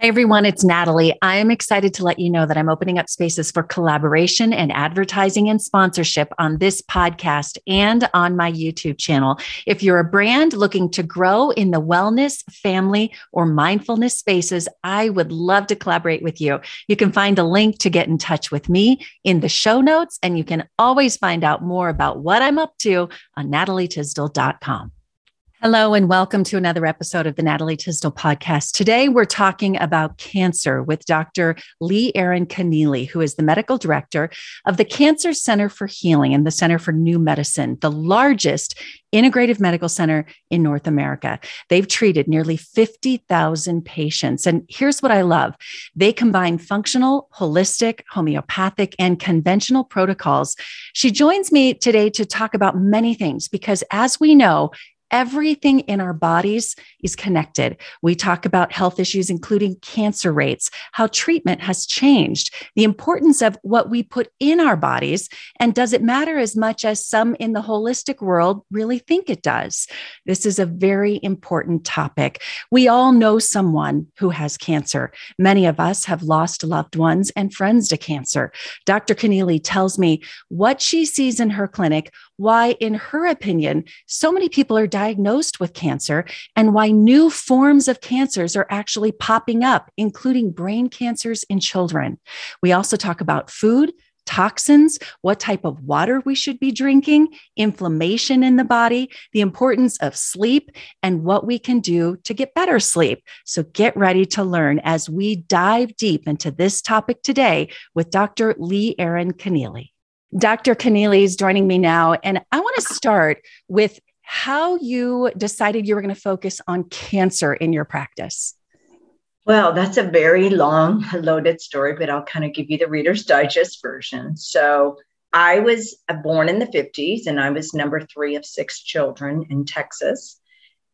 Hey everyone, it's Natalie. I am excited to let you know that I'm opening up spaces for collaboration and advertising and sponsorship on this podcast and on my YouTube channel. If you're a brand looking to grow in the wellness, family, or mindfulness spaces, I would love to collaborate with you. You can find a link to get in touch with me in the show notes, and you can always find out more about what I'm up to on natalietysdal.com. Hello, and welcome to another episode of the Natalie Tysdal podcast. Today, we're talking about cancer with Dr. Leigh Erin Connealy, who is the medical director of the Cancer Center for Healing and the Center for New Medicine, the largest integrative medical center in North America. They've treated nearly 50,000 patients. And here's what I love they combine functional, holistic, homeopathic, and conventional protocols. She joins me today to talk about many things because, as we know, Everything in our bodies is connected. We talk about health issues, including cancer rates, how treatment has changed, the importance of what we put in our bodies, and does it matter as much as some in the holistic world really think it does? This is a very important topic. We all know someone who has cancer. Many of us have lost loved ones and friends to cancer. Dr. Connealy tells me what she sees in her clinic why, in her opinion, so many people are diagnosed with cancer and why new forms of cancers are actually popping up, including brain cancers in children. We also talk about food, toxins, what type of water we should be drinking, inflammation in the body, the importance of sleep, and what we can do to get better sleep. So get ready to learn as we dive deep into this topic today with Dr. Leigh Erin Connealy. Dr. Connealy is joining me now, and I want to start with how you decided you were going to focus on cancer in your practice. Well, that's a very long, loaded story, but I'll kind of give you the Reader's Digest version. So, I was uh, born in the 50s and I was number three of six children in Texas.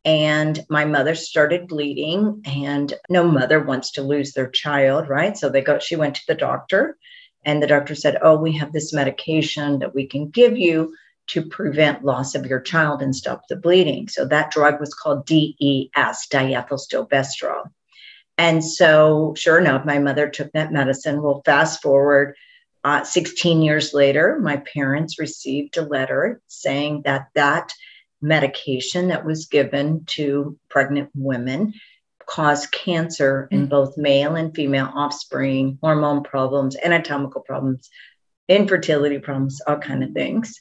And my mother started bleeding, and no mother wants to lose their child, right? So they go, she went to the doctor and the doctor said, Oh, we have this medication that we can give you to prevent loss of your child and stop the bleeding. So that drug was called DES, diethylstilbestrol. And so, sure enough, my mother took that medicine. Well, fast forward uh, 16 years later, my parents received a letter saying that that medication that was given to pregnant women cause cancer in mm. both male and female offspring, hormone problems, anatomical problems, infertility problems, all kind of things.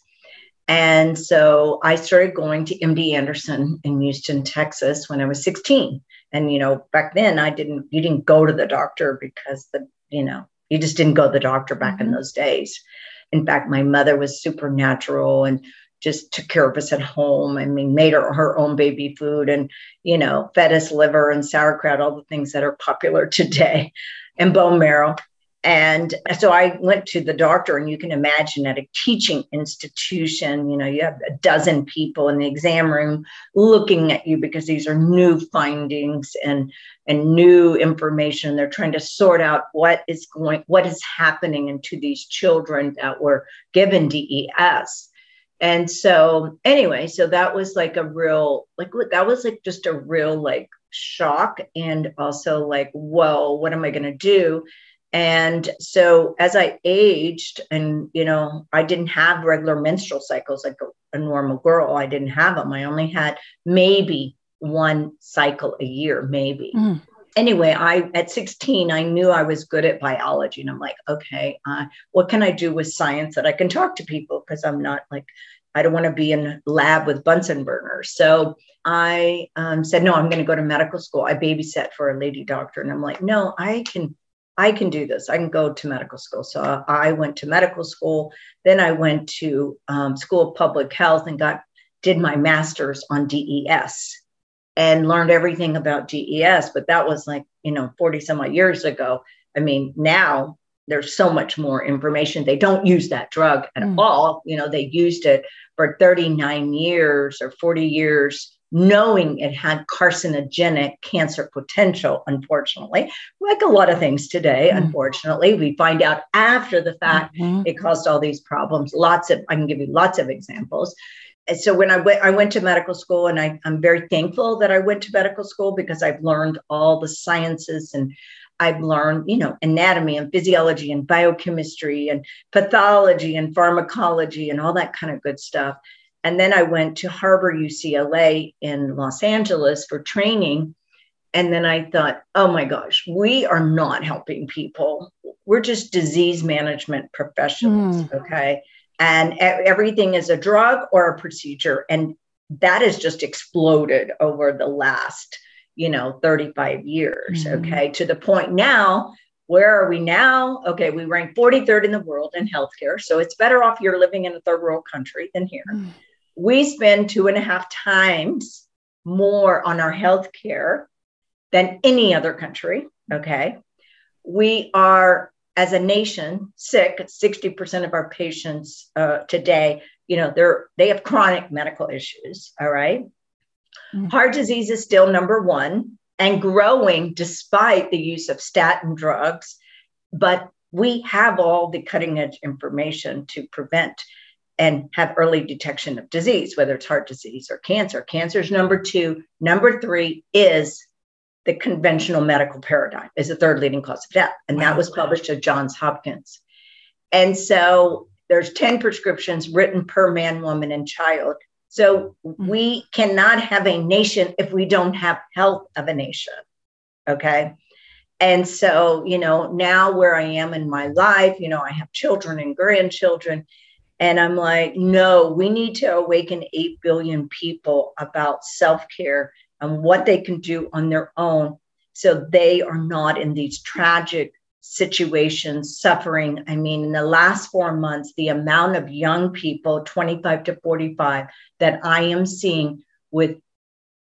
And so I started going to MD Anderson in Houston, Texas when I was 16. And you know, back then I didn't you didn't go to the doctor because the, you know, you just didn't go to the doctor back mm-hmm. in those days. In fact, my mother was supernatural and just took care of us at home. I mean, made her her own baby food and, you know, fed us liver and sauerkraut, all the things that are popular today, and bone marrow. And so I went to the doctor, and you can imagine at a teaching institution, you know, you have a dozen people in the exam room looking at you because these are new findings and and new information. They're trying to sort out what is going, what is happening into these children that were given DES and so anyway so that was like a real like that was like just a real like shock and also like whoa what am i going to do? And so as i aged and you know i didn't have regular menstrual cycles like a, a normal girl i didn't have them i only had maybe one cycle a year maybe. Mm. Anyway, I at 16, I knew I was good at biology, and I'm like, okay, uh, what can I do with science that I can talk to people? Because I'm not like I don't want to be in lab with Bunsen burners. So I um, said, no, I'm going to go to medical school. I babysat for a lady doctor, and I'm like, no, I can. I can do this. I can go to medical school. So I went to medical school. Then I went to um, School of Public Health and got did my master's on DES and learned everything about DES, but that was like, you know, 40 some odd years ago. I mean, now there's so much more information. They don't use that drug at mm. all. You know, they used it for 39 years or 40 years, knowing it had carcinogenic cancer potential, unfortunately. Like a lot of things today, mm. unfortunately, we find out after the fact mm-hmm. it caused all these problems. Lots of, I can give you lots of examples so when I went, I went to medical school, and I, I'm very thankful that I went to medical school because I've learned all the sciences and I've learned, you know, anatomy and physiology and biochemistry and pathology and pharmacology and all that kind of good stuff. And then I went to Harbor UCLA in Los Angeles for training. And then I thought, oh my gosh, we are not helping people. We're just disease management professionals. Mm. Okay and everything is a drug or a procedure and that has just exploded over the last you know 35 years mm-hmm. okay to the point now where are we now okay we rank 43rd in the world in healthcare so it's better off you're living in a third world country than here mm-hmm. we spend two and a half times more on our healthcare than any other country okay we are as a nation sick 60% of our patients uh, today you know they're they have chronic medical issues all right? Mm-hmm. heart disease is still number one and growing despite the use of statin drugs but we have all the cutting edge information to prevent and have early detection of disease whether it's heart disease or cancer cancer is number two number three is the conventional medical paradigm is the third leading cause of death. And wow. that was published at Johns Hopkins. And so there's 10 prescriptions written per man, woman, and child. So mm-hmm. we cannot have a nation if we don't have health of a nation. Okay. And so, you know, now where I am in my life, you know, I have children and grandchildren. And I'm like, no, we need to awaken 8 billion people about self care and what they can do on their own so they are not in these tragic situations suffering. I mean in the last four months the amount of young people 25 to 45 that i am seeing with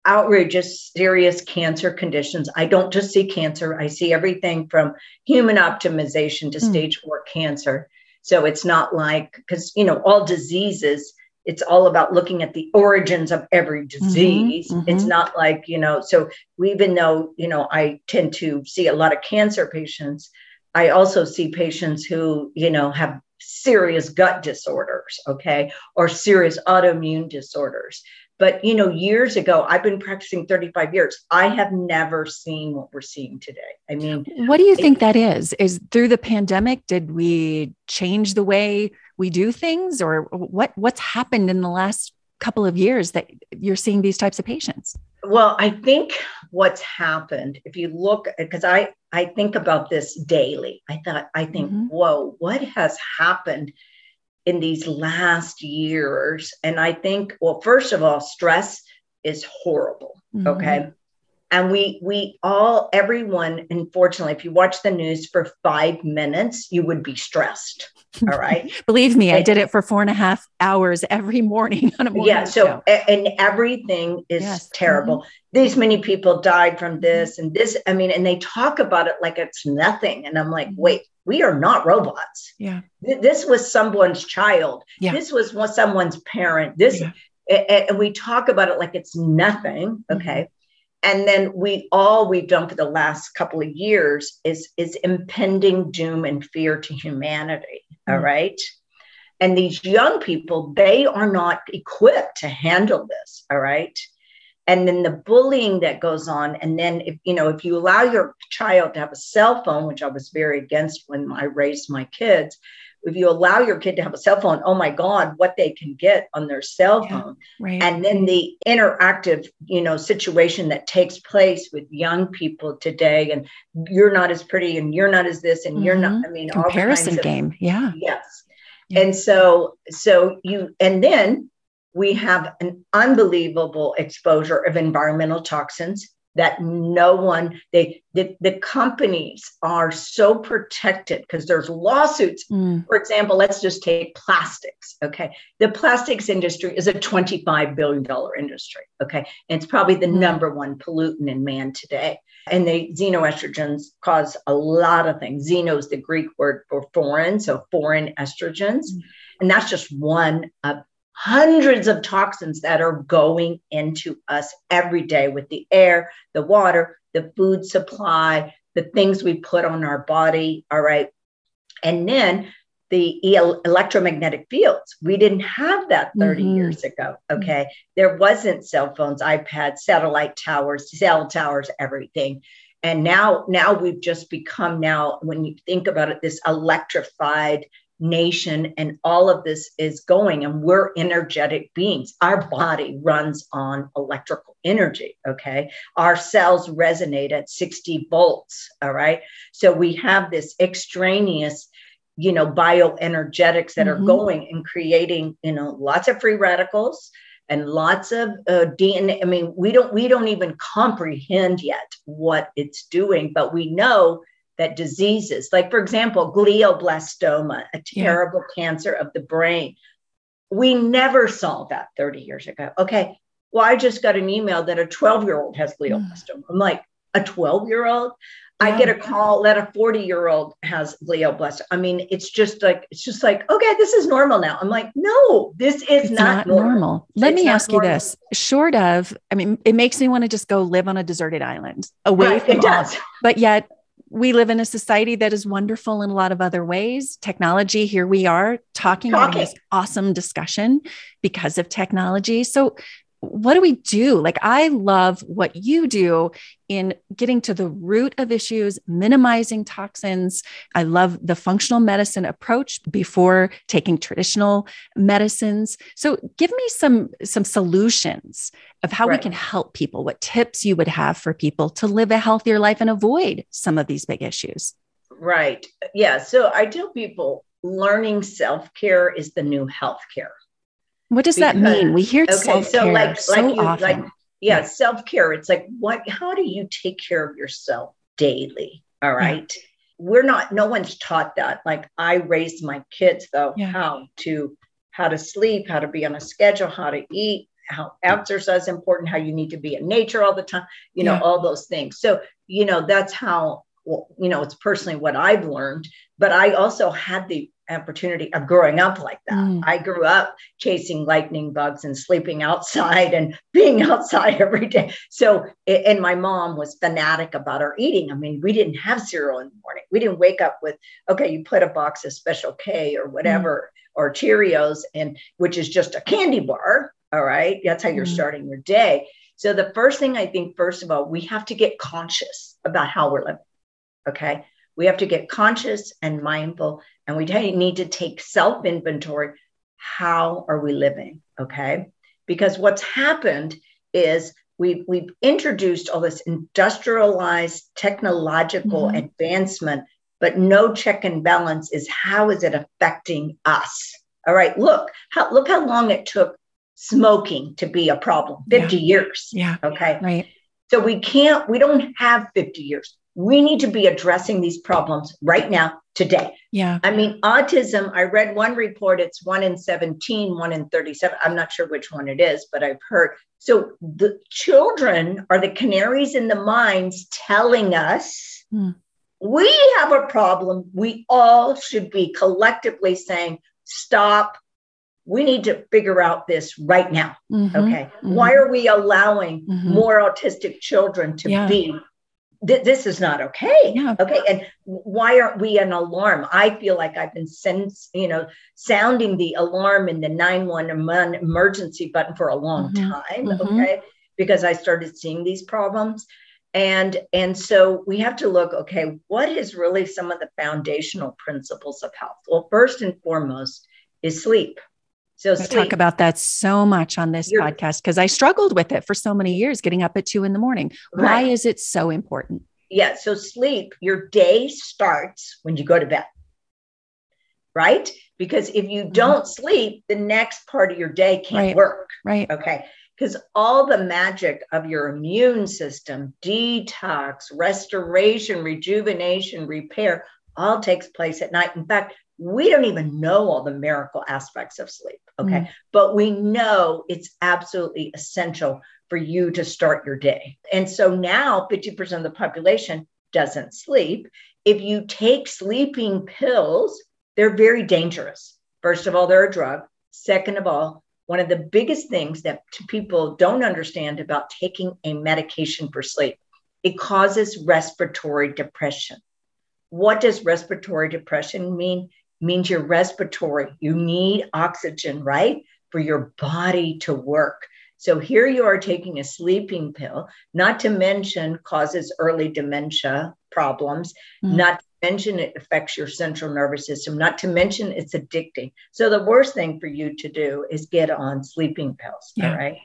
outrageous serious cancer conditions. I don't just see cancer i see everything from human optimization to mm. stage four cancer. So it's not like because you know all diseases it's all about looking at the origins of every mm-hmm, disease. Mm-hmm, mm-hmm. It's not like, you know, so even though, you know, I tend to see a lot of cancer patients, I also see patients who, you know, have serious gut disorders, okay, or serious autoimmune disorders. But, you know, years ago, I've been practicing 35 years. I have never seen what we're seeing today. I mean, what do you it, think that is? Is through the pandemic, did we change the way we do things or what what's happened in the last couple of years that you're seeing these types of patients? Well, I think what's happened, if you look, because I I think about this daily. I thought I think, mm-hmm. whoa, what has happened in these last years? And I think, well, first of all, stress is horrible. Mm-hmm. Okay. And we we all everyone, unfortunately, if you watch the news for five minutes, you would be stressed. All right. Believe me, I did it for four and a half hours every morning on a morning Yeah. So, show. and everything is yes. terrible. Mm-hmm. These many people died from this and this. I mean, and they talk about it like it's nothing. And I'm like, mm-hmm. wait, we are not robots. Yeah. This was someone's child. Yeah. This was someone's parent. This, yeah. and we talk about it like it's nothing. Mm-hmm. Okay. And then we all we've done for the last couple of years is is impending doom and fear to humanity mm-hmm. all right and these young people they are not equipped to handle this all right and then the bullying that goes on and then if you know if you allow your child to have a cell phone which i was very against when i raised my kids if you allow your kid to have a cell phone, oh my God, what they can get on their cell phone. Right. And then the interactive, you know, situation that takes place with young people today, and you're not as pretty, and you're not as this, and mm-hmm. you're not. Mm-hmm. I mean, comparison game. Yeah. Yes. Yeah. And so, so you, and then we have an unbelievable exposure of environmental toxins that no one they the, the companies are so protected because there's lawsuits mm. for example let's just take plastics okay the plastics industry is a 25 billion dollar industry okay and it's probably the mm. number one pollutant in man today and the xenoestrogens cause a lot of things xeno is the greek word for foreign so foreign estrogens mm. and that's just one of hundreds of toxins that are going into us every day with the air, the water, the food supply, the things we put on our body. All right. And then the electromagnetic fields. We didn't have that 30 mm-hmm. years ago. Okay. Mm-hmm. There wasn't cell phones, iPads, satellite towers, cell towers, everything. And now, now we've just become now, when you think about it, this electrified nation and all of this is going and we're energetic beings our body runs on electrical energy okay our cells resonate at 60 volts all right so we have this extraneous you know bioenergetics that mm-hmm. are going and creating you know lots of free radicals and lots of uh, DNA. I mean, we don't we don't even comprehend yet what it's doing, but we know that diseases, like for example, glioblastoma, a terrible yeah. cancer of the brain, we never saw that 30 years ago. Okay. Well, I just got an email that a 12 year old has hmm. glioblastoma. I'm like, a 12 year old? Yeah. I get a call that a 40 year old has glioblastoma. I mean, it's just like, it's just like, okay, this is normal now. I'm like, no, this is not, not, normal. normal. Let it's me ask normal. you this short of, I mean, it makes me want to just go live on a deserted island away right, from it all, does. but yet we live in a society that is wonderful in a lot of other ways. Technology, here we are talking, talking. this awesome discussion because of technology. So, what do we do? Like, I love what you do in getting to the root of issues, minimizing toxins. I love the functional medicine approach before taking traditional medicines. So, give me some some solutions of how right. we can help people. What tips you would have for people to live a healthier life and avoid some of these big issues? Right. Yeah. So, I tell people learning self care is the new health care. What does because, that mean? We hear okay, self care so, like, so like you, often. Like, yeah, self care. It's like what? How do you take care of yourself daily? All right. Yeah. We're not. No one's taught that. Like I raised my kids though yeah. how to how to sleep, how to be on a schedule, how to eat, how exercise is important, how you need to be in nature all the time. You know yeah. all those things. So you know that's how. Well, you know, it's personally what I've learned, but I also had the opportunity of growing up like that. Mm. I grew up chasing lightning bugs and sleeping outside and being outside every day. So, and my mom was fanatic about our eating. I mean, we didn't have cereal in the morning. We didn't wake up with, okay, you put a box of Special K or whatever, mm. or Cheerios, and which is just a candy bar. All right. That's how you're mm. starting your day. So, the first thing I think, first of all, we have to get conscious about how we're living. Okay. We have to get conscious and mindful and we need to take self inventory. How are we living? Okay. Because what's happened is we've, we've introduced all this industrialized technological mm-hmm. advancement, but no check and balance is how is it affecting us? All right. Look, how, look how long it took smoking to be a problem 50 yeah. years. Yeah. Okay. Right. So we can't, we don't have 50 years. We need to be addressing these problems right now, today. Yeah. I mean, autism, I read one report, it's one in 17, one in 37. I'm not sure which one it is, but I've heard. So the children are the canaries in the mines telling us hmm. we have a problem. We all should be collectively saying, stop. We need to figure out this right now. Mm-hmm. Okay. Mm-hmm. Why are we allowing mm-hmm. more autistic children to yeah. be th- this is not okay. Yeah. Okay. And why aren't we an alarm? I feel like I've been sense, you know, sounding the alarm in the 911 emergency button for a long mm-hmm. time. Mm-hmm. Okay. Because I started seeing these problems. And, and so we have to look, okay, what is really some of the foundational principles of health? Well, first and foremost is sleep. So I talk about that so much on this You're, podcast because I struggled with it for so many years, getting up at two in the morning. Right. Why is it so important? Yeah. So sleep, your day starts when you go to bed, right? Because if you mm-hmm. don't sleep, the next part of your day can't right. work. Right. Okay. because all the magic of your immune system, detox, restoration, rejuvenation, repair, all takes place at night. In fact, we don't even know all the miracle aspects of sleep. Okay. Mm. But we know it's absolutely essential for you to start your day. And so now 50% of the population doesn't sleep. If you take sleeping pills, they're very dangerous. First of all, they're a drug. Second of all, one of the biggest things that people don't understand about taking a medication for sleep, it causes respiratory depression. What does respiratory depression mean? Means you're respiratory. You need oxygen, right? For your body to work. So here you are taking a sleeping pill, not to mention causes early dementia problems, mm-hmm. not to mention it affects your central nervous system, not to mention it's addicting. So the worst thing for you to do is get on sleeping pills. Yeah. All right.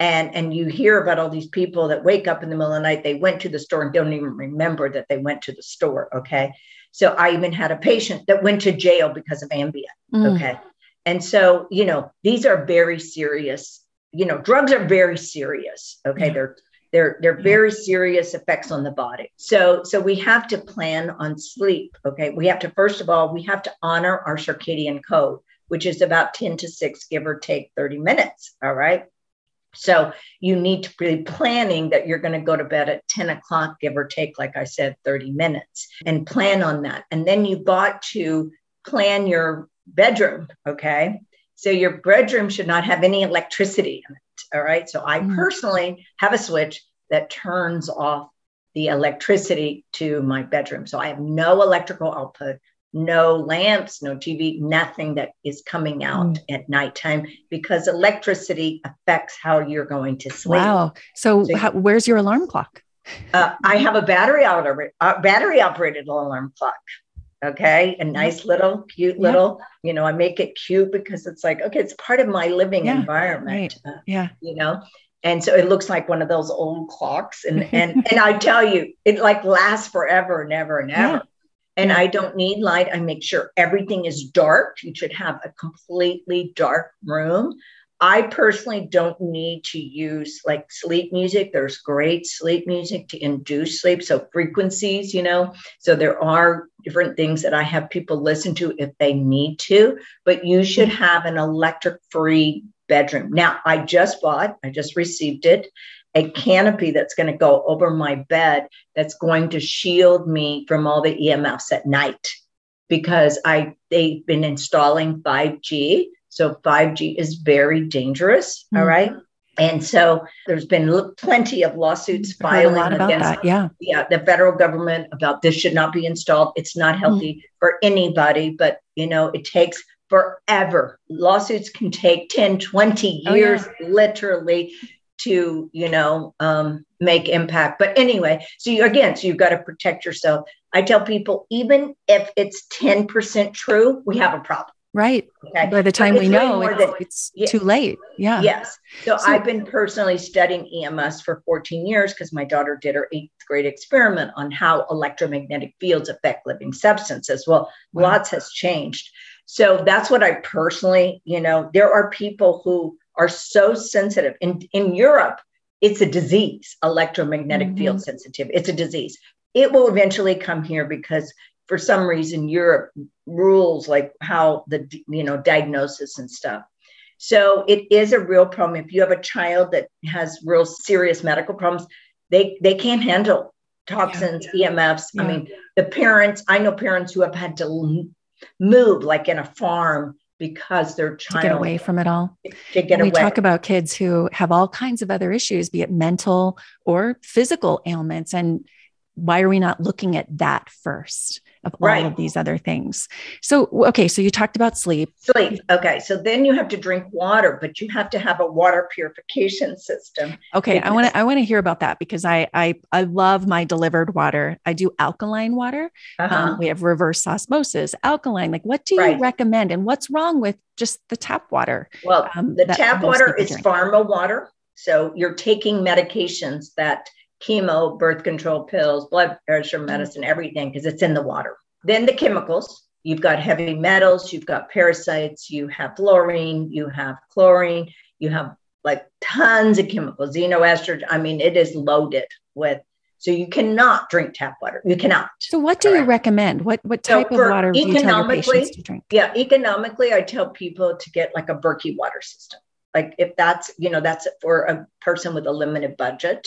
And and you hear about all these people that wake up in the middle of the night, they went to the store and don't even remember that they went to the store. Okay. So I even had a patient that went to jail because of Ambien. Mm. Okay. And so, you know, these are very serious you know, drugs are very serious. Okay. Yeah. They're they're they're very serious effects on the body. So so we have to plan on sleep. Okay. We have to first of all, we have to honor our circadian code, which is about 10 to 6, give or take 30 minutes. All right. So you need to be planning that you're going to go to bed at 10 o'clock, give or take, like I said, 30 minutes, and plan on that. And then you've got to plan your bedroom. Okay. So your bedroom should not have any electricity in it. All right. So I mm. personally have a switch that turns off the electricity to my bedroom. So I have no electrical output, no lamps, no TV, nothing that is coming out mm. at nighttime because electricity affects how you're going to sleep. Wow. So, so how, where's your alarm clock? Uh, I have a battery out uh, battery operated alarm clock okay a nice little cute little yeah. you know i make it cute because it's like okay it's part of my living yeah, environment right. yeah you know and so it looks like one of those old clocks and and and i tell you it like lasts forever and ever and ever. And i don't need light i make sure everything is dark you should have a completely dark room I personally don't need to use like sleep music. There's great sleep music to induce sleep. So, frequencies, you know, so there are different things that I have people listen to if they need to, but you should mm-hmm. have an electric free bedroom. Now, I just bought, I just received it, a canopy that's going to go over my bed that's going to shield me from all the EMFs at night because I they've been installing 5G so 5G is very dangerous. Mm-hmm. All right. And so there's been plenty of lawsuits filing against that, yeah. yeah, the federal government about this should not be installed. It's not mm-hmm. healthy mm. for anybody, but you know, it takes forever. Lawsuits can take 10, 20 years oh, yeah. literally to, you know, um, make impact. But anyway, so you, again, so you've got to protect yourself. I tell people, even if it's 10% true, we have a problem. Right. Okay. By the time we know, it's, than, it's yeah. too late. Yeah. Yes. So, so, I've been personally studying EMS for 14 years because my daughter did her eighth grade experiment on how electromagnetic fields affect living substances. Well, wow. lots has changed. So that's what I personally, you know, there are people who are so sensitive. In, in Europe, it's a disease, electromagnetic mm-hmm. field sensitive. It's a disease. It will eventually come here because for some reason Europe rules like how the you know diagnosis and stuff. So it is a real problem. If you have a child that has real serious medical problems, they they can't handle toxins, yeah. EMFs. Yeah. I mean, the parents. I know parents who have had to move, like in a farm, because their child to get away from it all. To get we away. talk about kids who have all kinds of other issues, be it mental or physical ailments, and why are we not looking at that first? Of right. all of these other things. So, okay, so you talked about sleep. Sleep. Okay. So then you have to drink water, but you have to have a water purification system. Okay. Because- I want to I want to hear about that because I I I love my delivered water. I do alkaline water. Uh-huh. Um, we have reverse osmosis, alkaline. Like what do you right. recommend and what's wrong with just the tap water? Well, um, the tap water is drink? pharma water. So you're taking medications that chemo, birth control pills, blood pressure mm. medicine, everything, because it's in the water. Then the chemicals. You've got heavy metals, you've got parasites, you have fluorine, you have chlorine, you have like tons of chemicals, xenoestrogen. I mean, it is loaded with. So you cannot drink tap water. You cannot. So what do you recommend? What what type so of water do you tell patients to drink? Yeah, economically, I tell people to get like a Berkey water system. Like if that's you know that's for a person with a limited budget.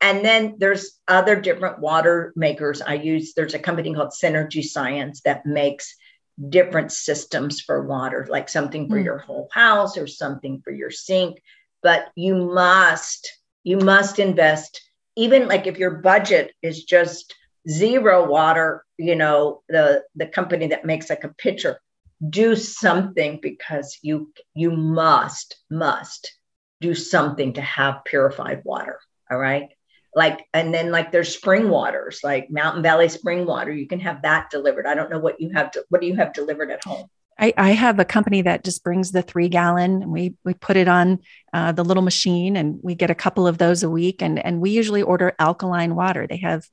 And then there's other different water makers. I use there's a company called Synergy Science that makes different systems for water, like something for mm. your whole house or something for your sink. But you must, you must invest, even like if your budget is just ZeroWater, you know, the the company that makes like a pitcher, do something because you you must, must do something to have purified water. All right like and then like there's spring waters like mountain valley spring water you can have that delivered i don't know what you have to what do you have delivered at home I, I have a company that just brings the three gallon. We we put it on uh, the little machine, and we get a couple of those a week. And and we usually order alkaline water. They have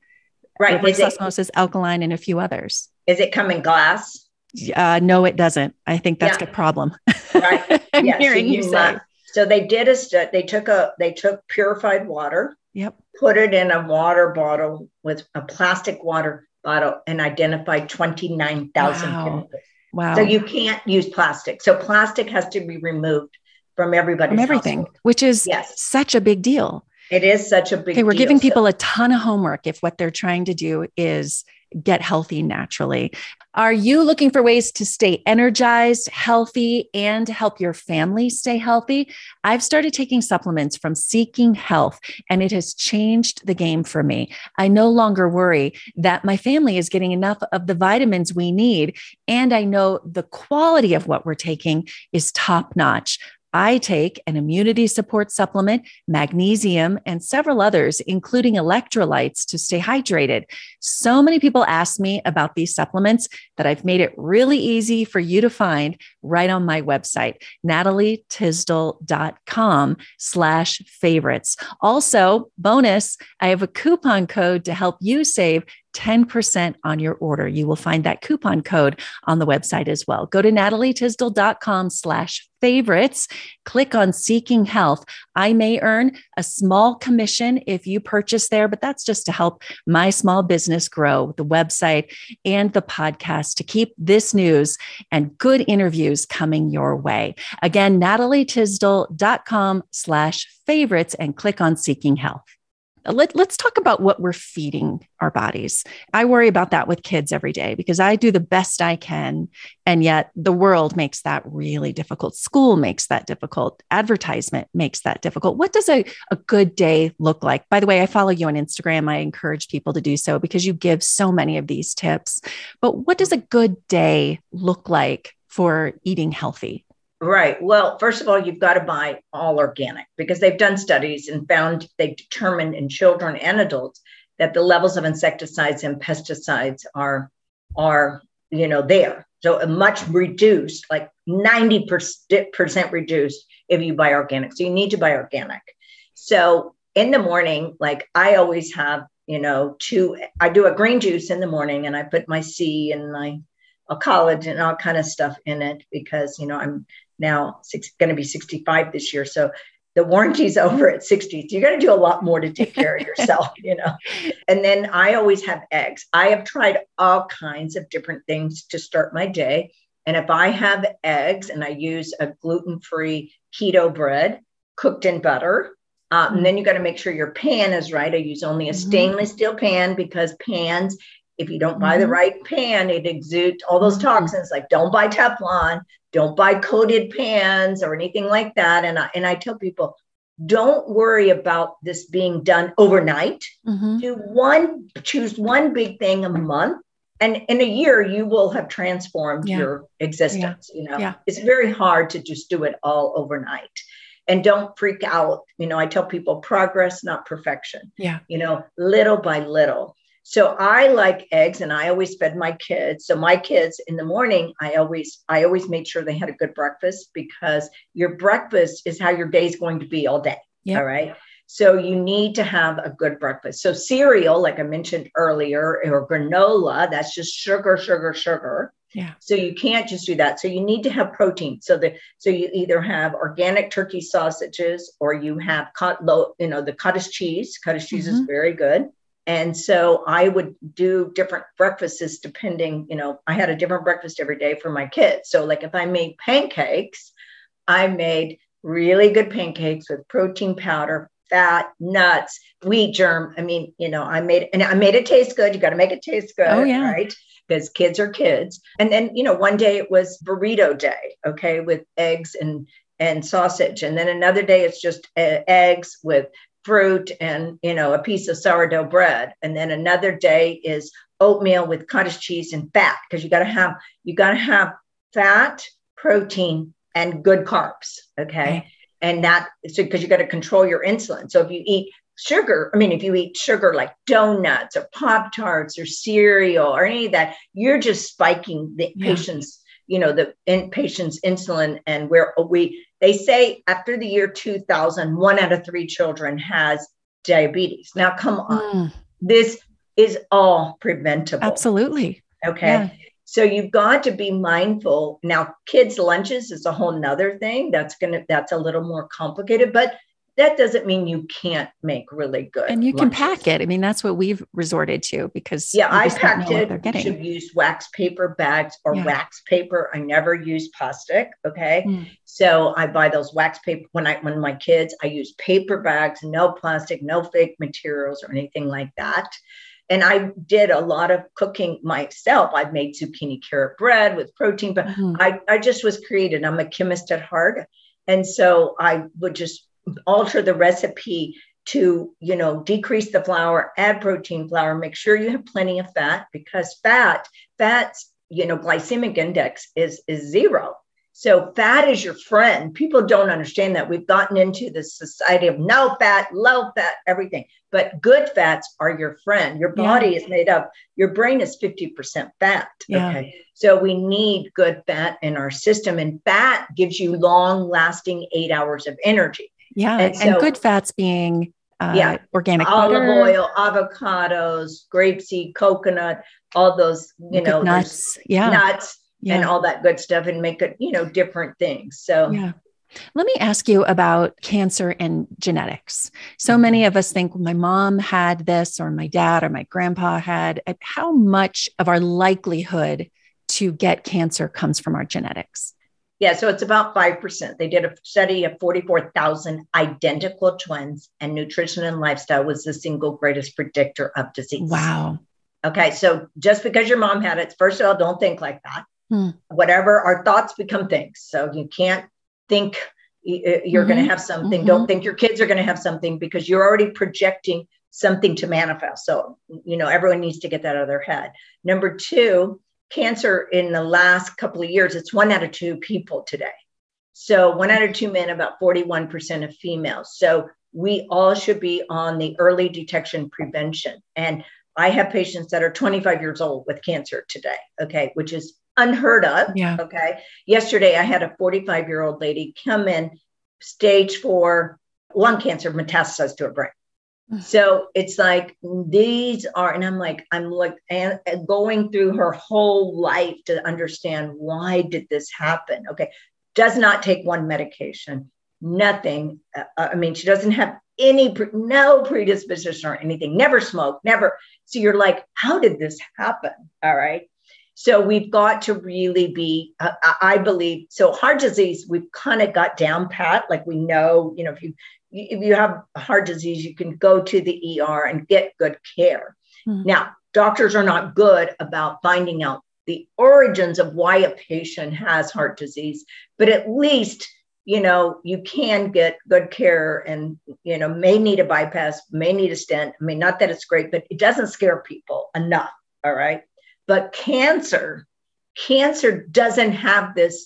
right osmosis, alkaline, and a few others. Is it come in glass? Uh, no, it doesn't. I think that's yeah. the problem. Right. I'm yeah, hearing so you, you say. So they did a stu- they took a they took purified water Yep. Put it in a water bottle with a plastic water bottle and identified 29,000 wow. chemicals. Wow. So you can't use plastic. So plastic has to be removed from everybody. From everything, household. which is yes. such a big deal. It is such a big Okay, we're giving people so. a ton of homework if what they're trying to do is get healthy naturally. Are you looking for ways to stay energized, healthy, and help your family stay healthy? I've started taking supplements from Seeking Health, and it has changed the game for me. I no longer worry that my family is getting enough of the vitamins we need, and I know the quality of what we're taking is top notch. I take an immunity support supplement, magnesium, and several others, including electrolytes to stay hydrated. So many people ask me about these supplements that I've made it really easy for you to find right on my website, natalietysdal.com slash favorites. Also, bonus, I have a coupon code to help you save 10% on your order. You will find that coupon code on the website as well. Go to natalietysdal.com slash favorites. Click on Seeking Health. I may earn a small commission if you purchase there, but that's just to help my small business grow, the website and the podcast to keep this news and good interviews coming your way. Again, natalietysdal.com slash favorites and click on Seeking Health. Let, let's talk about what we're feeding our bodies. I worry about that with kids every day because I do the best I can. And yet the world makes that really difficult. School makes that difficult. Advertisement makes that difficult. What does a, a good day look like? By the way, I follow you on Instagram. I encourage people to do so because you give so many of these tips. But what does a good day look like for eating healthy? Right. Well, first of all, you've got to buy all organic because they've done studies and found they've determined in children and adults that the levels of insecticides and pesticides are are you know there. So much reduced, like 90% reduced if you buy organic. So you need to buy organic. So in the morning, like I always have, you know, two, I do a green juice in the morning and I put my C and my a college and all kind of stuff in it because you know I'm now going to be 65 this year. So the warranty's over at 60. So you're going to do a lot more to take care of yourself, you know. And then I always have eggs. I have tried all kinds of different things to start my day. And if I have eggs and I use a gluten free keto bread cooked in butter, um, and then you got to make sure your pan is right. I use only a mm-hmm. stainless steel pan because pans, if you don't buy the mm-hmm. right pan, it exudes all those mm-hmm. toxins. Like don't buy Teflon, don't buy coated pans or anything like that. And I, and I tell people, don't worry about this being done overnight. Mm-hmm. Do one, choose one big thing a month. And in a year, you will have transformed yeah. your existence. Yeah. You know, yeah. it's very hard to just do it all overnight. And don't freak out. You know, I tell people progress, not perfection. Yeah. You know, little by little. So I like eggs and I always fed my kids. So my kids in the morning, I always I always made sure they had a good breakfast because your breakfast is how your day is going to be all day. Yep. All right. So you need to have a good breakfast. So cereal, like I mentioned earlier, or granola, that's just sugar, sugar, sugar. Yeah. So you can't just do that. So you need to have protein. So the so you either have organic turkey sausages or you have cut low, you know, the cottage cheese. Cottage cheese mm-hmm. is very good. And so I would do different breakfasts depending, you know, I had a different breakfast every day for my kids. So like if I made pancakes, I made really good pancakes with protein powder, fat, nuts, wheat germ. I mean, you know, I made and I made it taste good. You got to make it taste good, oh, yeah. right? Because kids are kids. And then, you know, one day it was burrito day, okay, with eggs and and sausage. And then another day it's just uh, eggs with fruit and you know a piece of sourdough bread. And then another day is oatmeal with cottage cheese and fat because you got to have you got to have fat protein and good carbs okay? And that so because you got to control your insulin. So if you eat sugar i mean if you eat sugar like donuts or pop tarts or cereal or any of that you're just spiking the yeah. patient's you know the in patient's insulin. And where we they say after the year 2000 one out of three children has diabetes now come on mm. this is all preventable absolutely okay yeah. So you've got to be mindful. Now, kids' lunches is a whole nother thing. That's gonna that's a little more complicated, but that doesn't mean you can't make really good. And you lunches. can pack it. I mean, that's what we've resorted to because yeah, I packed it. You should use wax paper bags or yeah. wax paper. I never use plastic. Okay, mm. so I buy those wax paper when I when my kids. I use paper bags, no plastic, no fake materials or anything like that and I did a lot of cooking myself. I've made zucchini carrot bread with protein, but mm-hmm. I, I just was created. I'm a chemist at heart. And so I would just alter the recipe to, you know, decrease the flour, add protein flour, make sure you have plenty of fat because fat, fats, you know, glycemic index is is zero. So fat is your friend. People don't understand that. We've gotten into this society of no fat, low fat, everything. But good fats are your friend. Your body yeah. is made up, your brain is 50% fat. Yeah. Okay. So we need good fat in our system. And fat gives you long lasting eight hours of energy. Yeah. And, so, and good fats being uh, yeah, organic olive butter. oil, avocados, grapeseed, coconut, all those, you know, nuts. Yeah. Nuts yeah. and all that good stuff and make it, you know, different things. So, yeah. Let me ask you about cancer and genetics. So many mm-hmm. of us think well, my mom had this, or my dad, or my grandpa had. How much of our likelihood to get cancer comes from our genetics? Yeah, so it's about 5%. They did a study of 44,000 identical twins, and nutrition and lifestyle was the single greatest predictor of disease. Wow. Okay, so just because your mom had it, first of all, don't think like that. Hmm. Whatever our thoughts become things. So you can't think you're mm-hmm. going to have something. Mm-hmm. Don't think your kids are going to have something because you're already projecting something to manifest. So, you know, everyone needs to get that out of their head. Number two, cancer in the last couple of years, it's one out of two people today. So, one out of two men, about 41% of females. So, we all should be on the early detection prevention. And I have patients that are 25 years old with cancer today, okay, which is unheard of. Yeah. Okay. Yesterday, I had a 45 year old lady come in, stage four lung cancer metastasized to her brain. So it's like these are, and I'm like, I'm like and, and going through her whole life to understand why did this happen. Okay, does not take one medication, nothing. Uh, I mean, she doesn't have any no predisposition or anything. Never smoked, never. So you're like, how did this happen? All right. So we've got to really be, uh, I believe, so heart disease, we've kind of got down pat. Like we know, you know, if you if you have heart disease, you can go to the ER and get good care. Mm-hmm. Now, doctors are not good about finding out the origins of why a patient has heart disease, but at least you know you can get good care and you know may need a bypass may need a stent i mean not that it's great but it doesn't scare people enough all right but cancer, cancer doesn't have this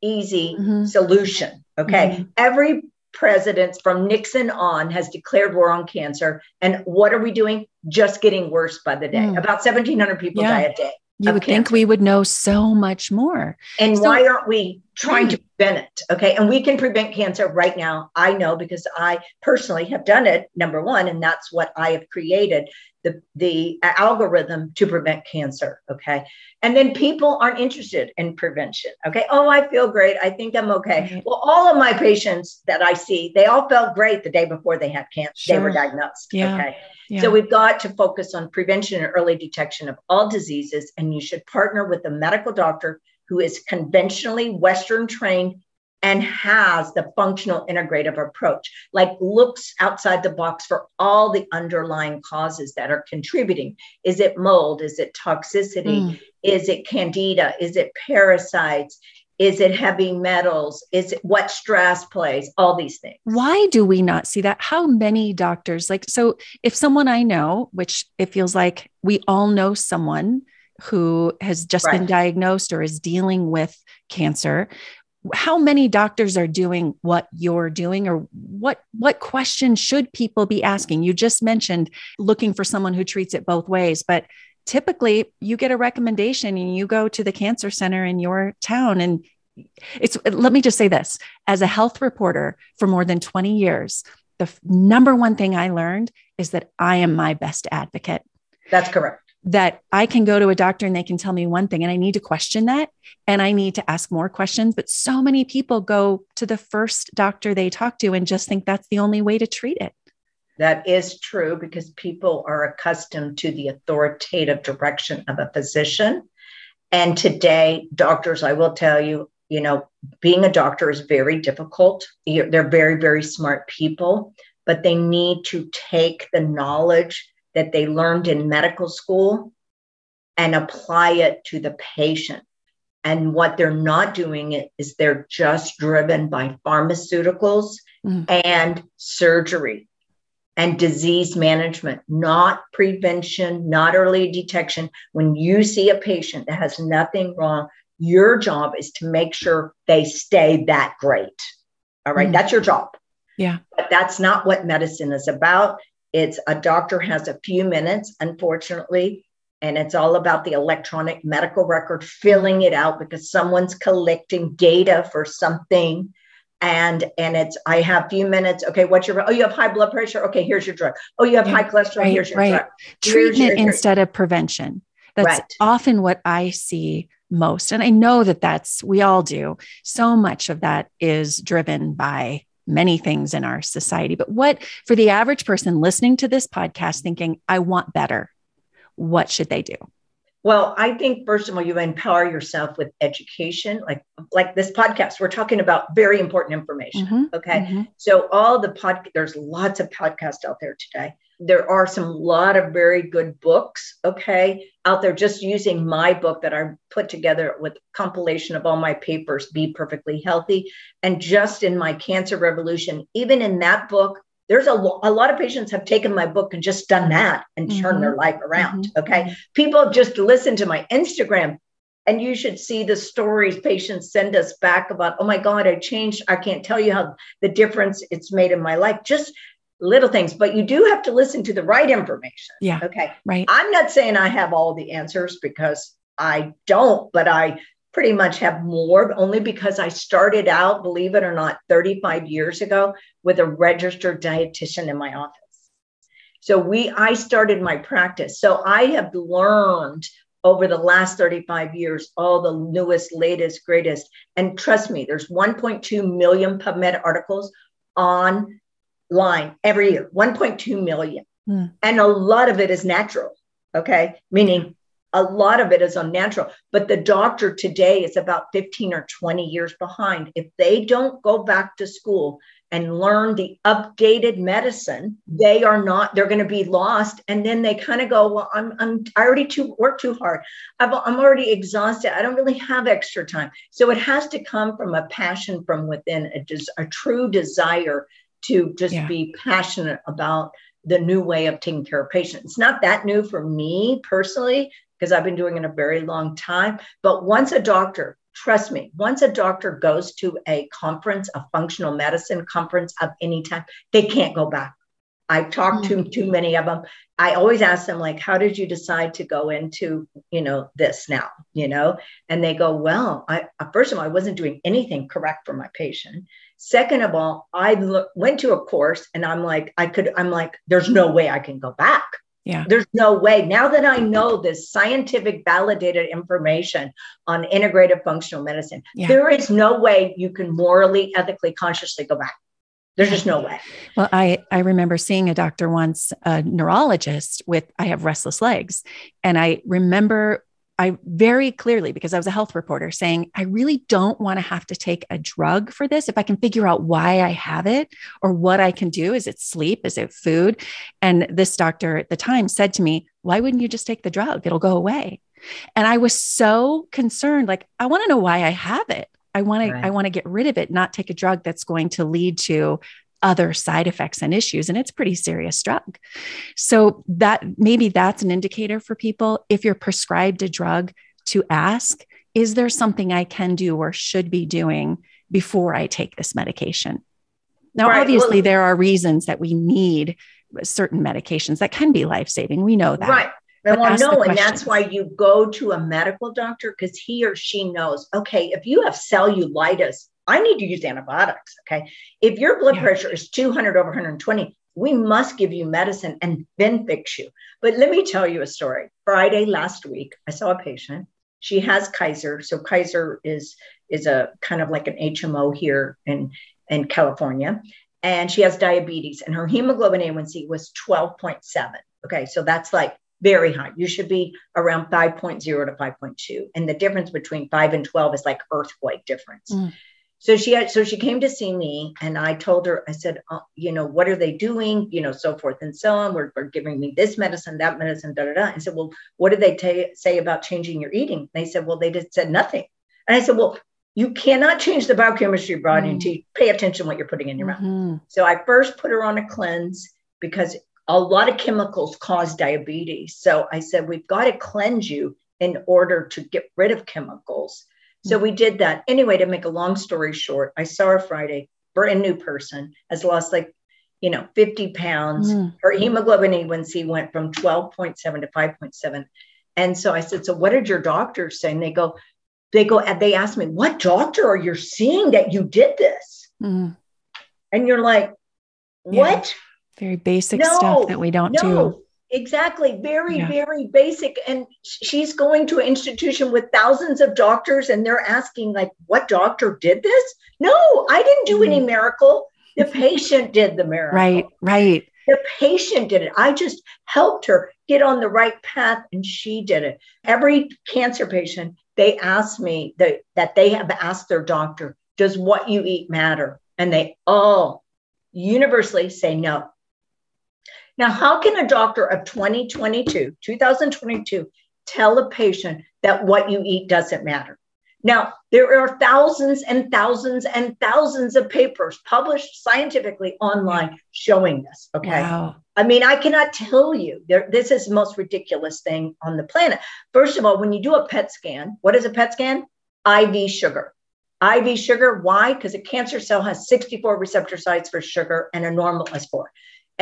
easy mm-hmm. solution. Okay. Mm-hmm. Every president from Nixon on has declared war on cancer. And what are we doing? Just getting worse by the day. Mm. About 1,700 people yeah. die a day. You would cancer. think we would know so much more. And so, why aren't we trying to prevent it? Okay. And we can prevent cancer right now. I know because I personally have done it, number one, and that's what I have created the, the algorithm to prevent cancer. Okay. And then people aren't interested in prevention. Okay. Oh, I feel great. I think I'm okay. Well, all of my patients that I see, they all felt great the day before they had cancer, sure. they were diagnosed. Yeah. Okay. Yeah. So we've got to focus on prevention and early detection of all diseases. And you should partner with a medical doctor who is conventionally Western trained and has the functional integrative approach, like looks outside the box for all the underlying causes that are contributing. Is it mold? Is it toxicity? Mm. Is it candida? Is it parasites? Is it heavy metals? Is it what stress plays? All these things. Why do we not see that? How many doctors, like, so if someone I know, which it feels like we all know someone who has just right. been diagnosed or is dealing with cancer, how many doctors are doing what you're doing or what what questions should people be asking? You just mentioned looking for someone who treats it both ways but typically you get a recommendation and you go to the cancer center in your town. And it's let me just say this as a health reporter for more than 20 years the number one thing i learned is that i am my best advocate. That's correct that I can go to a doctor and they can tell me one thing and I need to question that and I need to ask more questions. But so many people go to the first doctor they talk to and just think that's the only way to treat it. That is true because people are accustomed to the authoritative direction of a physician. And today, doctors, I will tell you, you know, being a doctor is very difficult. They're very, very smart people, but they need to take the knowledge that they learned in medical school and apply it to the patient. And what they're not doing is they're just driven by pharmaceuticals mm. and surgery and disease management, not prevention, not early detection. When you see a patient that has nothing wrong, your job is to make sure they stay that great. All right, mm. that's your job. Yeah. But that's not what medicine is about. It's a doctor has a few minutes, unfortunately, and it's all about the electronic medical record, filling it out because someone's collecting data for something. And and it's I have few minutes. Okay, what's your oh you have high blood pressure? Okay, here's your drug. Oh, you have high cholesterol. Right, here's your right. drug. Treatment your, instead of prevention. That's right. often what I see most. And I know that that's, we all do. So much of that is driven by many things in our society. But what, for the average person listening to this podcast thinking, I want better, what should they do? Well, I think first of all, you empower yourself with education, like like this podcast. We're talking about very important information. Mm-hmm, okay, mm-hmm. so all the pod, there's lots of podcasts out there today there are some lot of very good books okay out there just using my book that i put together with compilation of all my papers be perfectly healthy and just in my cancer revolution even in that book there's a, lo- a lot of patients have taken my book and just done that and mm-hmm. turned their life around mm-hmm. okay people have just listen to my instagram and you should see the stories patients send us back about oh my god i changed i can't tell you how the difference it's made in my life just little things, but you do have to listen to the right information. Yeah. Okay. Right. I'm not saying I have all the answers because I don't, but I pretty much have more only because I started out, believe it or not, 35 years ago with a registered dietitian in my office. So we I started my practice. So I have learned over the last 35 years all the newest, latest, greatest. And trust me, there's 1.2 million PubMed articles on line every year 1.2 million mm. and a lot of it is natural okay meaning a lot of it is unnatural but the doctor today is about 15 or 20 years behind if they don't go back to school and learn the updated medicine they are not they're going to be lost and then they kind of go well i'm, I'm i already too work too hard I've, i'm already exhausted i don't really have extra time so it has to come from a passion from within a, a true desire to just yeah. be passionate about the new way of taking care of patients. It's not that new for me personally, because I've been doing it a very long time. But once a doctor, trust me, once a doctor goes to a conference, a functional medicine conference of any type, they can't go back. I've talked to mm. too many of them. I always ask them, like, how did you decide to go into, you know, this now, you know? And they go, well, I uh, first of all, I wasn't doing anything correct for my patient. Second of all, I went to a course and I'm like, I could, I'm like, there's no way I can go back. Yeah. There's no way. Now that I know this scientific validated information on integrative functional medicine, yeah. there is no way you can morally, ethically, consciously go back. There's just no way. Well, I, I remember seeing a doctor once, a neurologist with, I have restless legs. And I remember I very clearly, because I was a health reporter, saying, I really don't want to have to take a drug for this. If I can figure out why I have it or what I can do, is it sleep? Is it food? And this doctor at the time said to me, Why wouldn't you just take the drug? It'll go away. And I was so concerned, like, I want to know why I have it. I want right. to I want to get rid of it, not take a drug that's going to lead to other side effects and issues and it's pretty serious drug. So that maybe that's an indicator for people. If you're prescribed a drug to ask is there something i can do or should be doing before i take this medication? Now right. obviously well, there are reasons that we need certain medications that can be life-saving. We know that. Right. I want to know, and that's why you go to a medical doctor because he or she knows. Okay, if you have cellulitis, I need to use antibiotics. Okay. If your blood yeah. pressure is 200 over 120, we must give you medicine and then fix you. But let me tell you a story. Friday last week, I saw a patient. She has Kaiser. So Kaiser is is a kind of like an HMO here in in California, and she has diabetes, and her hemoglobin A1C was 12.7. Okay, so that's like very high. You should be around 5.0 to 5.2, and the difference between five and 12 is like earthquake difference. Mm. So she had, so she came to see me, and I told her, I said, oh, you know, what are they doing? You know, so forth and so on. We're, we're giving me this medicine, that medicine, da da da. I said, well, what did they t- say about changing your eating? They said, well, they just said nothing. And I said, well, you cannot change the biochemistry of body mm. until you pay attention to what you're putting in your mm-hmm. mouth. So I first put her on a cleanse because a lot of chemicals cause diabetes. So I said, we've got to cleanse you in order to get rid of chemicals. So we did that. Anyway, to make a long story short, I saw her Friday, brand new person, has lost like, you know, 50 pounds. Mm. Her hemoglobin A1C went from 12.7 to 5.7. And so I said, So what did your doctor say? And they go, they go, and they asked me, What doctor are you seeing that you did this? Mm. And you're like, What? Yeah. Very basic no, stuff that we don't no. do. Exactly. Very, yeah. very basic. And she's going to an institution with thousands of doctors and they're asking, like, what doctor did this? No, I didn't do any mm-hmm. miracle. The patient did the miracle. Right, right. The patient did it. I just helped her get on the right path and she did it. Every cancer patient, they ask me that, that they have asked their doctor, does what you eat matter? And they all universally say no. Now, how can a doctor of 2022, 2022, tell a patient that what you eat doesn't matter? Now, there are thousands and thousands and thousands of papers published scientifically online showing this. Okay. Wow. I mean, I cannot tell you, there, this is the most ridiculous thing on the planet. First of all, when you do a PET scan, what is a PET scan? IV sugar. IV sugar, why? Because a cancer cell has 64 receptor sites for sugar and a normal has four.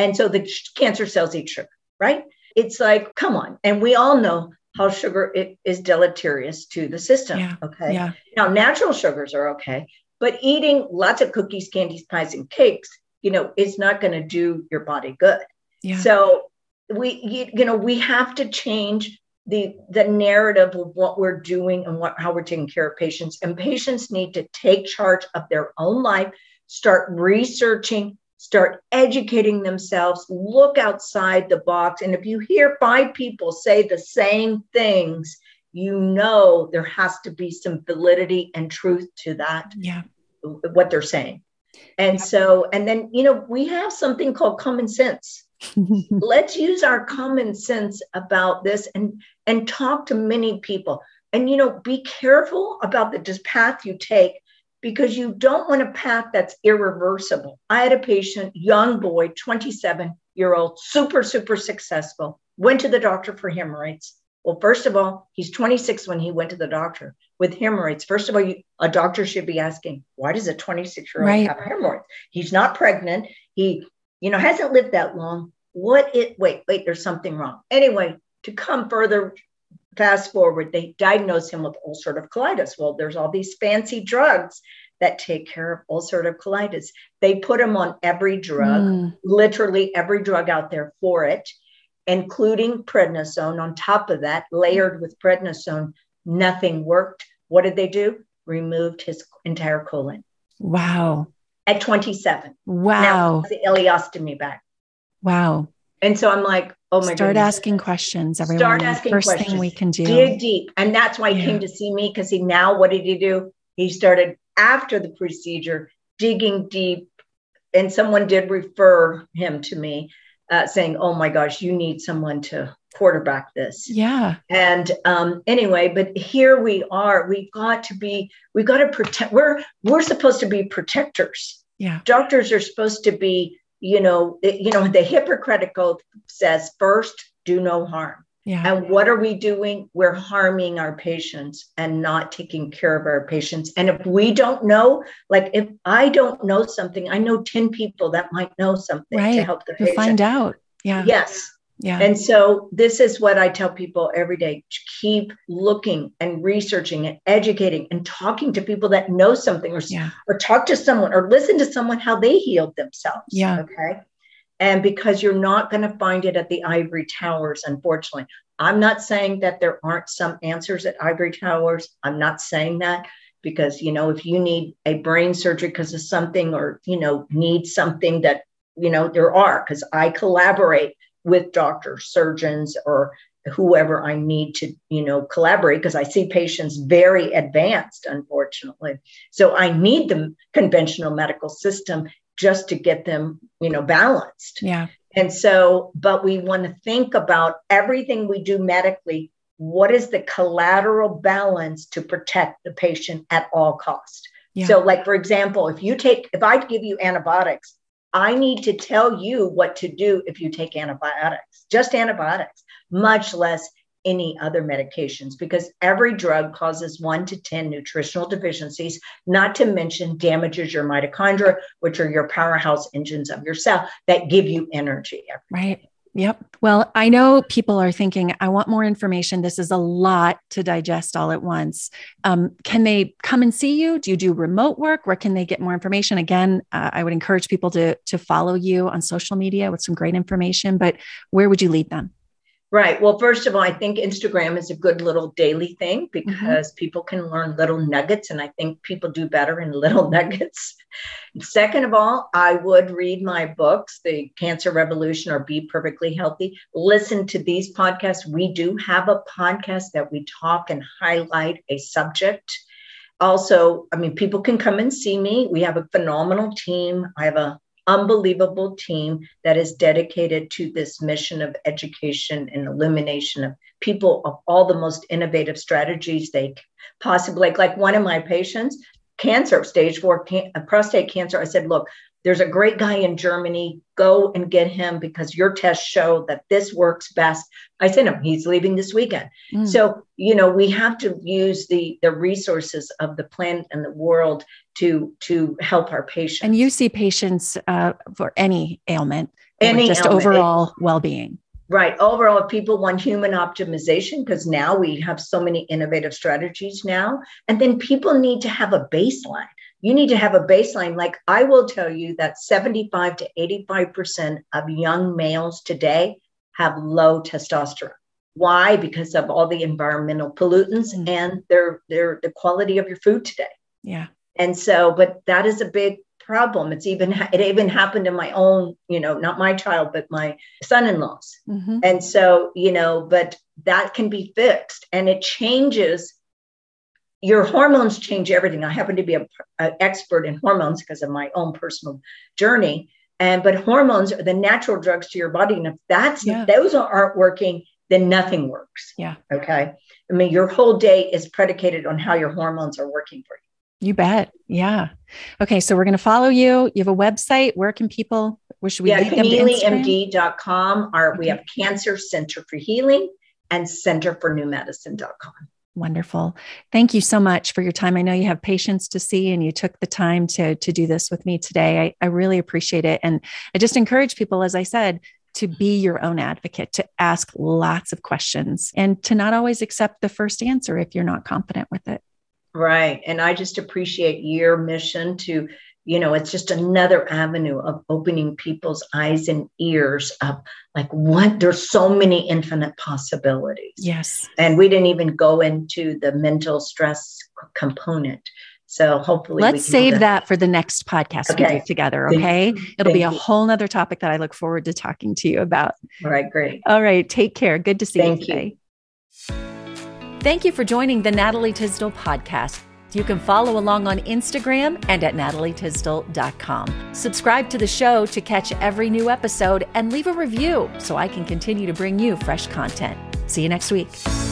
And so the cancer cells eat sugar, right? It's like, come on. And we all know how sugar is deleterious to the system. Yeah, okay. Yeah. Now, natural sugars are okay, but eating lots of cookies, candies, pies, and cakes, you know, is not going to do your body good. Yeah. So we, you, you know, we have to change the the narrative of what we're doing and what how we're taking care of patients. And patients need to take charge of their own life, start researching start educating themselves, look outside the box. And if you hear five people say the same things, you know there has to be some validity and truth to that. Yeah. What they're saying. And yeah. so, and then, you know, we have something called common sense. Let's use our common sense about this and and talk to many people. And you know, be careful about the path you take because you don't want a path that's irreversible. I had a patient, young boy, 27 year old, super, super successful, went to the doctor for hemorrhoids. Well, first of all, he's 26 when he went to the doctor with hemorrhoids. First of all, you, a doctor should be asking, why does a 26 year old right. have hemorrhoids? He's not pregnant. He, you know, hasn't lived that long. What it, wait, wait, there's something wrong. Anyway, to come further fast forward, they diagnose him with ulcerative colitis. Well, there's all these fancy drugs that take care of ulcerative colitis. They put him on every drug, mm. literally every drug out there for it. including prednisone on top of that, layered with prednisone. Nothing worked. What did they do? Removed his entire colon. Wow. At 27. Wow. Now the ileostomy back. Wow. And so I'm like, oh my Start goodness. asking questions, everyone. Start asking First questions. thing we can do. Dig deep. And that's why he Yeah. came to see me because he now, what did he do? He started after the procedure digging deep. And someone did refer him to me uh, saying, oh my gosh, you need someone to quarterback this. Yeah. And um, anyway, but here we are. We've got to be, we've got to protect, we're, we're supposed to be protectors Yeah. doctors are supposed to be you know you know the hippocratic oath says first do no harm Yeah. and what are we doing we're harming our patients and not taking care of our patients and if we don't know like if i don't know something i know 10 people that might know something to help the You'll patient find out. Yeah. yes Yeah. and so this is what I tell people every day. Keep looking and researching and educating and talking to people that know something or, Yeah. or talk to someone or listen to someone how they healed themselves. Yeah. Okay. And because you're not going to find it at the ivory towers, unfortunately. I'm not saying that there aren't some answers at ivory towers. I'm not saying that because, you know, if you need a brain surgery because of something or, you know, need something that, you know, there are because I collaborate with doctors, surgeons, or whoever I need to, you know, collaborate because I see patients very advanced, unfortunately. So I need the conventional medical system just to get them, you know, balanced. Yeah. And so, but we want to think about everything we do medically. What is the collateral balance to protect the patient at all cost? Yeah. So, like for example, if you take, if I give you antibiotics, I need to tell you what to do if you take antibiotics, just antibiotics, much less any other medications, because every drug causes one to 10 nutritional deficiencies, not to mention damages your mitochondria, which are your powerhouse engines of your cell that give you energy. Right. Yep. Well, I know people are thinking, I want more information. This is a lot to digest all at once. Um, can they come and see you? Do you do remote work? Where can they get more information? Again, uh, I would encourage people to to follow you on social media with some great information. But where would you lead them? Right. Well, first of all, I think Instagram is a good little daily thing mm-hmm. because people can learn little nuggets, and I think people do better in little nuggets. Second of all, I would read my books, The Cancer Revolution or Be Perfectly Healthy. Listen to these podcasts. We do have a podcast that we talk and highlight a subject. Also, I mean, people can come and see me. We have a phenomenal team. I have a unbelievable team that is dedicated to this mission of education and illumination of people of all the most innovative strategies they possibly like like one of my patients cancer stage 4 can- prostate cancer. I said look there's a great guy in germany go and get him because your tests show that this works best i sent him he's leaving this weekend Mm. so you know we have to use the the resources of the planet and the world to to help our patients and you see patients uh, for any ailment, Any just ailment. overall well being. Right. Overall, people want human optimization, because now we have so many innovative strategies now, and then people need to have a baseline. You need to have a baseline. Like I will tell you that 75 to 85% of young males today have low testosterone. Why? Because of all the environmental pollutants Mm. and their their the quality of your food today. Yeah. And so, but that is a big problem. It's even it even happened in my own, you know, not my child, but my son-in-law's. Mhm. And so, you know, but that can be fixed and it changes. Your hormones change everything. I happen to be an expert in hormones because of my own personal journey. And but hormones are the natural drugs to your body. And if that's Yeah. those aren't working, then nothing works. Yeah. Okay. I mean, your whole day is predicated on how your hormones are working for you. You bet. Yeah. Okay. So we're going to follow you. You have a website. Where can people, where should we yeah, lead them to Instagram? ConnealyMD.com. Our, We have Cancer Center for Healing and Center for New Medicine.com. Wonderful. Thank you so much for your time. I know you have patients to see and you took the time to, to do this with me today. I, I really appreciate it. And I just encourage people, as I said, to be your own advocate, to ask lots of questions and to not always accept the first answer if you're not confident with it. Right. And I just appreciate your mission to you know it's just another avenue of opening people's eyes and ears up like what there's so many infinite possibilities yes and we didn't even go into the mental stress component so hopefully let's save that. that. for the next podcast okay. we do together okay Thank it'll be a whole nother topic that i look forward to talking to you about all right great all right take care good to see Thank you today you. Thank you for joining the Natalie Tysdal podcast. You can follow along on Instagram and at natalietysdal.com. Subscribe to the show to catch every new episode and leave a review so I can continue to bring you fresh content. See you next week.